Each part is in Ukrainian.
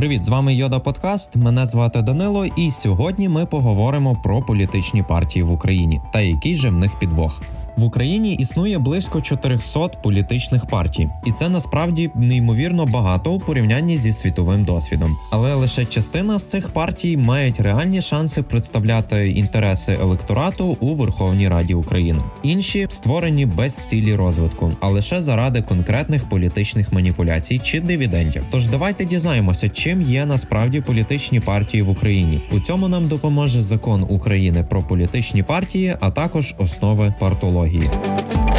Привіт, з вами Йода Подкаст. Мене звати Данило, і сьогодні ми поговоримо про політичні партії в Україні та який же в них підвох. В Україні існує близько 400 політичних партій, і це насправді неймовірно багато у порівнянні зі світовим досвідом. Але лише частина з цих партій мають реальні шанси представляти інтереси електорату у Верховній Раді України. Інші створені без цілі розвитку, а лише заради конкретних політичних маніпуляцій чи дивідендів. Тож давайте дізнаємося, чим є насправді політичні партії в Україні. У цьому нам допоможе закон України про політичні партії, а також основи партології aqui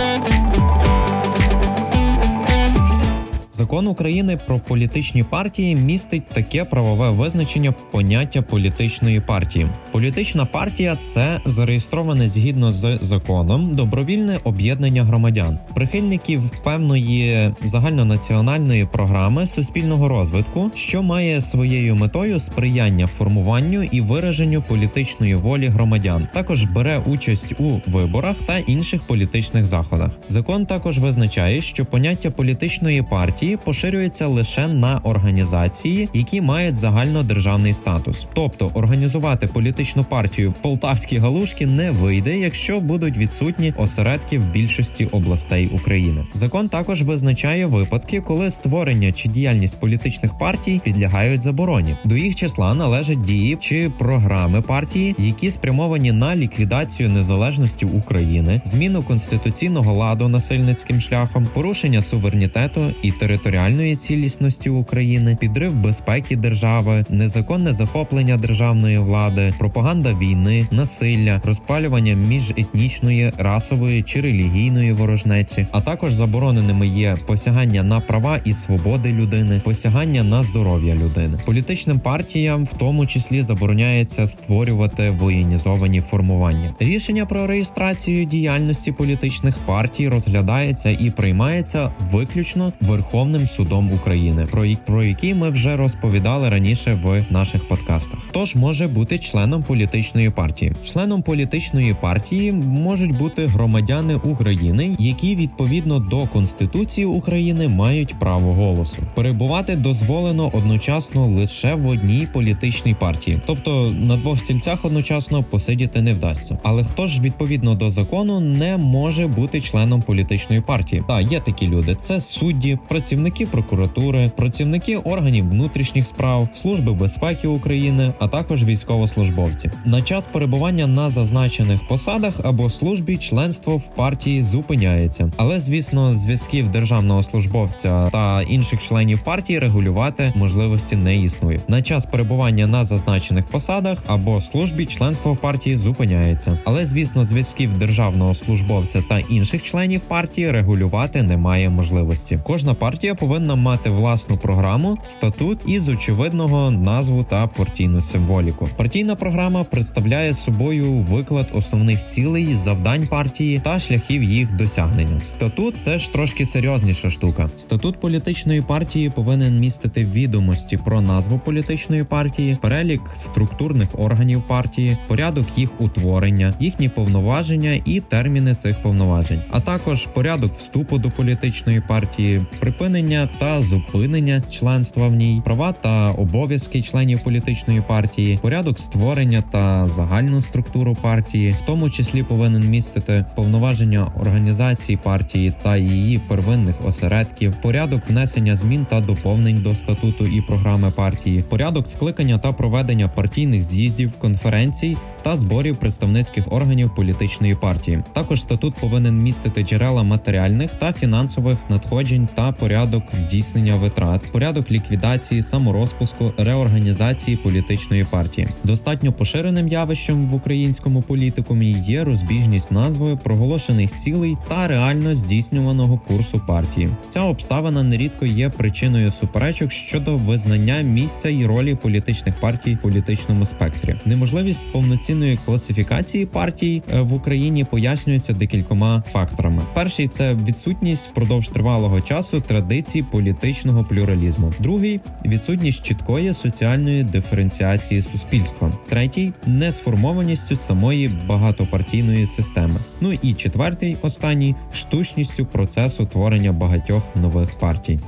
Закон України про політичні партії містить таке правове визначення поняття політичної партії. Політична партія це зареєстроване згідно з законом добровільне об'єднання громадян, прихильників певної загальнонаціональної програми суспільного розвитку, що має своєю метою сприяння формуванню і вираженню політичної волі громадян. Також бере участь у виборах та інших політичних заходах. Закон також визначає, що поняття політичної партії поширюється лише на організації, які мають загальнодержавний статус. Тобто організувати політичну партію полтавські галушки не вийде, якщо будуть відсутні осередки в більшості областей України. Закон також визначає випадки, коли створення чи діяльність політичних партій підлягають забороні. До їх числа належать дії чи програми партії, які спрямовані на ліквідацію незалежності України, зміну конституційного ладу насильницьким шляхом, порушення суверенітету і території територіальної цілісності України, підрив безпеки держави, незаконне захоплення державної влади, пропаганда війни, насилля, розпалювання міжетнічної, расової чи релігійної ворожнечі, а також забороненими є посягання на права і свободи людини, посягання на здоров'я людини. Політичним партіям, в тому числі, забороняється створювати воєнізовані формування. Рішення про реєстрацію діяльності політичних партій розглядається і приймається виключно Верховною Верховним судом України, про про які ми вже розповідали раніше в наших подкастах. Тож може бути членом політичної партії. Членом політичної партії можуть бути громадяни України, які відповідно до конституції України мають право голосу. Перебувати дозволено одночасно лише в одній політичній партії, тобто на двох стільцях одночасно посидіти не вдасться. Але хто ж відповідно до закону не може бути членом політичної партії? Так, є такі люди: це судді, працівники працівники прокуратури, працівники органів внутрішніх справ, служби безпеки України, а також військовослужбовці. На час перебування на зазначених посадах або службі членство в партії зупиняється, але звісно, зв'язків державного службовця та інших членів партії регулювати можливості не існує. На час перебування на зазначених посадах або службі членство в партії зупиняється, але звісно, зв'язків державного службовця та інших членів партії регулювати немає можливості. Кожна партія партія повинна мати власну програму, статут із очевидного назву та партійну символіку. Партійна програма представляє собою виклад основних цілей, завдань партії та шляхів їх досягнення. Статут це ж трошки серйозніша штука. Статут політичної партії повинен містити відомості про назву політичної партії, перелік структурних органів партії, порядок їх утворення, їхні повноваження і терміни цих повноважень, а також порядок вступу до політичної партії, припинення створення та зупинення членства в ній, права та обов'язки членів політичної партії, порядок створення та загальну структуру партії, в тому числі повинен містити повноваження організації партії та її первинних осередків, порядок внесення змін та доповнень до статуту і програми партії, порядок скликання та проведення партійних з'їздів, конференцій та зборів представницьких органів політичної партії. Також статут повинен містити джерела матеріальних та фінансових надходжень та порядок здійснення витрат, порядок ліквідації, саморозпуску, реорганізації політичної партії. Достатньо поширеним явищем в українському політикумі є розбіжність назви проголошених цілей та реально здійснюваного курсу партії. Ця обставина нерідко є причиною суперечок щодо визнання місця і ролі політичних партій в політичному спектрі. Неможливість повноцінно повноцінної класифікації партій е, в Україні пояснюється декількома факторами. Перший це відсутність впродовж тривалого часу традицій політичного плюралізму. Другий відсутність чіткої соціальної диференціації суспільства. Третій несформованістю самої багатопартійної системи. Ну і четвертий, останній штучністю процесу творення багатьох нових партій.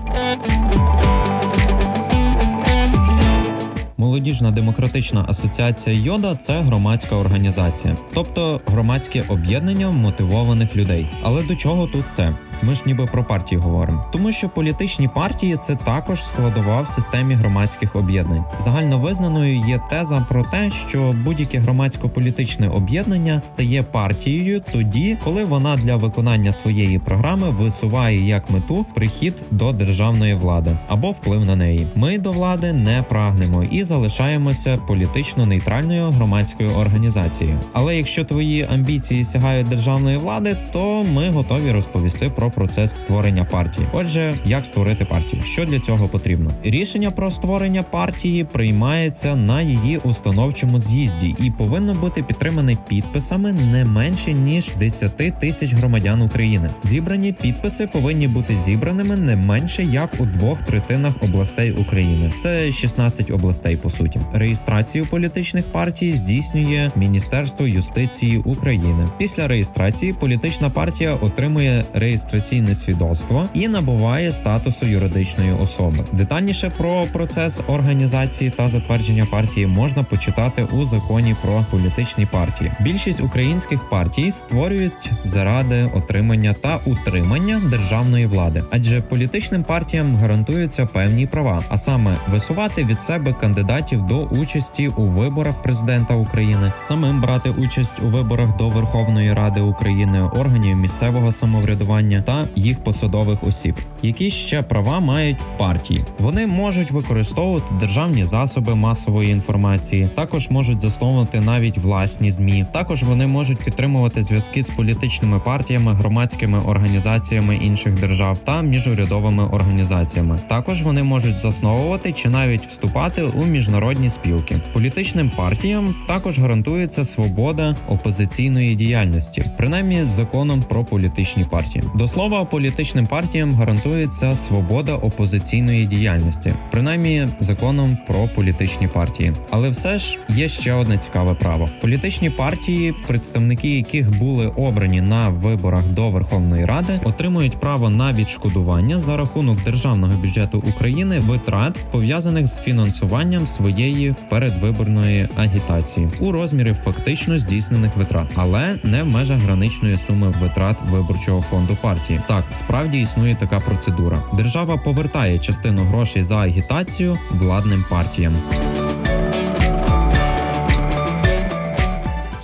Молодіжна демократична асоціація Йода це громадська організація, тобто громадське об'єднання мотивованих людей. Але до чого тут це? Ми ж ніби про партії говоримо, тому що політичні партії це також складова в системі громадських об'єднань. Загально визнаною є теза про те, що будь-яке громадсько-політичне об'єднання стає партією тоді, коли вона для виконання своєї програми висуває як мету прихід до державної влади або вплив на неї. Ми до влади не прагнемо і залишаємося політично нейтральною громадською організацією. Але якщо твої амбіції сягають державної влади, то ми готові розповісти про процес створення партії. Отже, як створити партію? Що для цього потрібно? Рішення про створення партії приймається на її установчому з'їзді і повинно бути підтримане підписами не менше ніж 10 тисяч громадян України. Зібрані підписи повинні бути зібраними не менше як у двох третинах областей України. Це 16 областей по суті. Реєстрацію політичних партій здійснює Міністерство юстиції України. Після реєстрації політична партія отримує реєстраційне свідоцтво і набуває статусу юридичної особи. Детальніше про процес організації та затвердження партії можна почитати у законі про політичні партії. Більшість українських партій створюють заради отримання та утримання державної влади, адже політичним партіям гарантуються певні права, а саме висувати від себе кандидатів до участі у виборах президента України, самим брати участь у виборах до Верховної Ради України, органів місцевого самоврядування та їх посадових осіб. Які ще права мають партії? Вони можуть використовувати державні засоби масової інформації, також можуть засновувати навіть власні змі. Також вони можуть підтримувати зв'язки з політичними партіями, громадськими організаціями інших держав та міжурядовими організаціями. Також вони можуть засновувати чи навіть вступати у міжнародні спілки. Політичним партіям також гарантується свобода опозиційної діяльності, принаймні законом про політичні партії. До слова політичним партіям гарантується свобода опозиційної діяльності, принаймні законом про політичні партії. Але все ж є ще одне цікаве право: політичні партії, представники яких були обрані на виборах до Верховної Ради, отримують право на відшкодування за рахунок державного бюджету України витрат пов'язаних з фінансуванням своєї передвиборної агітації у розмірі фактично здійснених витрат, але не в межах граничної суми витрат виборчого фонду партії. Так, справді існує така процедура. Держава повертає частину грошей за агітацію владним партіям.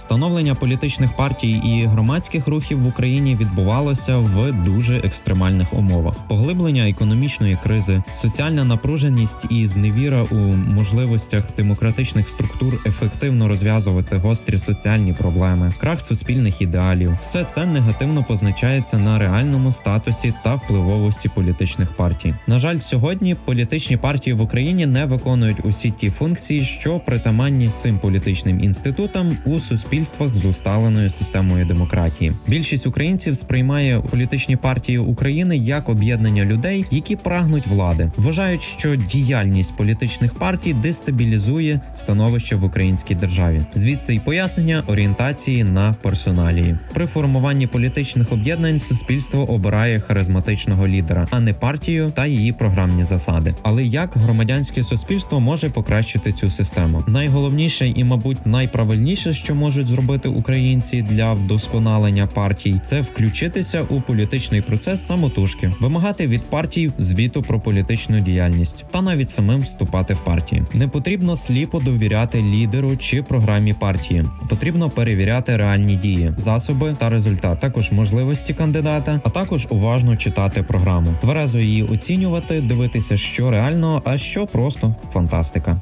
Становлення політичних партій і громадських рухів в Україні відбувалося в дуже екстремальних умовах: поглиблення економічної кризи, соціальна напруженість і зневіра у можливостях демократичних структур ефективно розв'язувати гострі соціальні проблеми, крах суспільних ідеалів. Все це негативно позначається на реальному статусі та впливовості політичних партій. На жаль, сьогодні політичні партії в Україні не виконують усі ті функції, що притаманні цим політичним інститутам у суспільстві суспільствах з усталеною системою демократії. Більшість українців сприймає політичні партії України як об'єднання людей, які прагнуть влади, вважають, що діяльність політичних партій дестабілізує становище в українській державі. Звідси й пояснення орієнтації на персоналії при формуванні політичних об'єднань. Суспільство обирає харизматичного лідера, а не партію та її програмні засади. Але як громадянське суспільство може покращити цю систему? Найголовніше і, мабуть, найправильніше, що можуть зробити українці для вдосконалення партій, це включитися у політичний процес самотужки, вимагати від партій звіту про політичну діяльність та навіть самим вступати в партії. Не потрібно сліпо довіряти лідеру чи програмі партії. Потрібно перевіряти реальні дії, засоби та результат, також можливості кандидата, а також уважно читати програму, тверезо її оцінювати, дивитися, що реально, а що просто фантастика.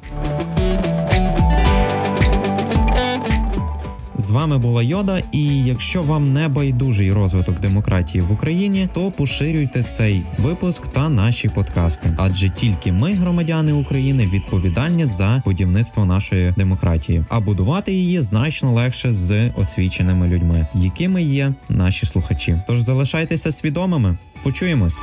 З вами була Йода. І якщо вам не байдужий розвиток демократії в Україні, то поширюйте цей випуск та наші подкасти, адже тільки ми, громадяни України, відповідальні за будівництво нашої демократії, а будувати її значно легше з освіченими людьми, якими є наші слухачі. Тож залишайтеся свідомими. Почуємось.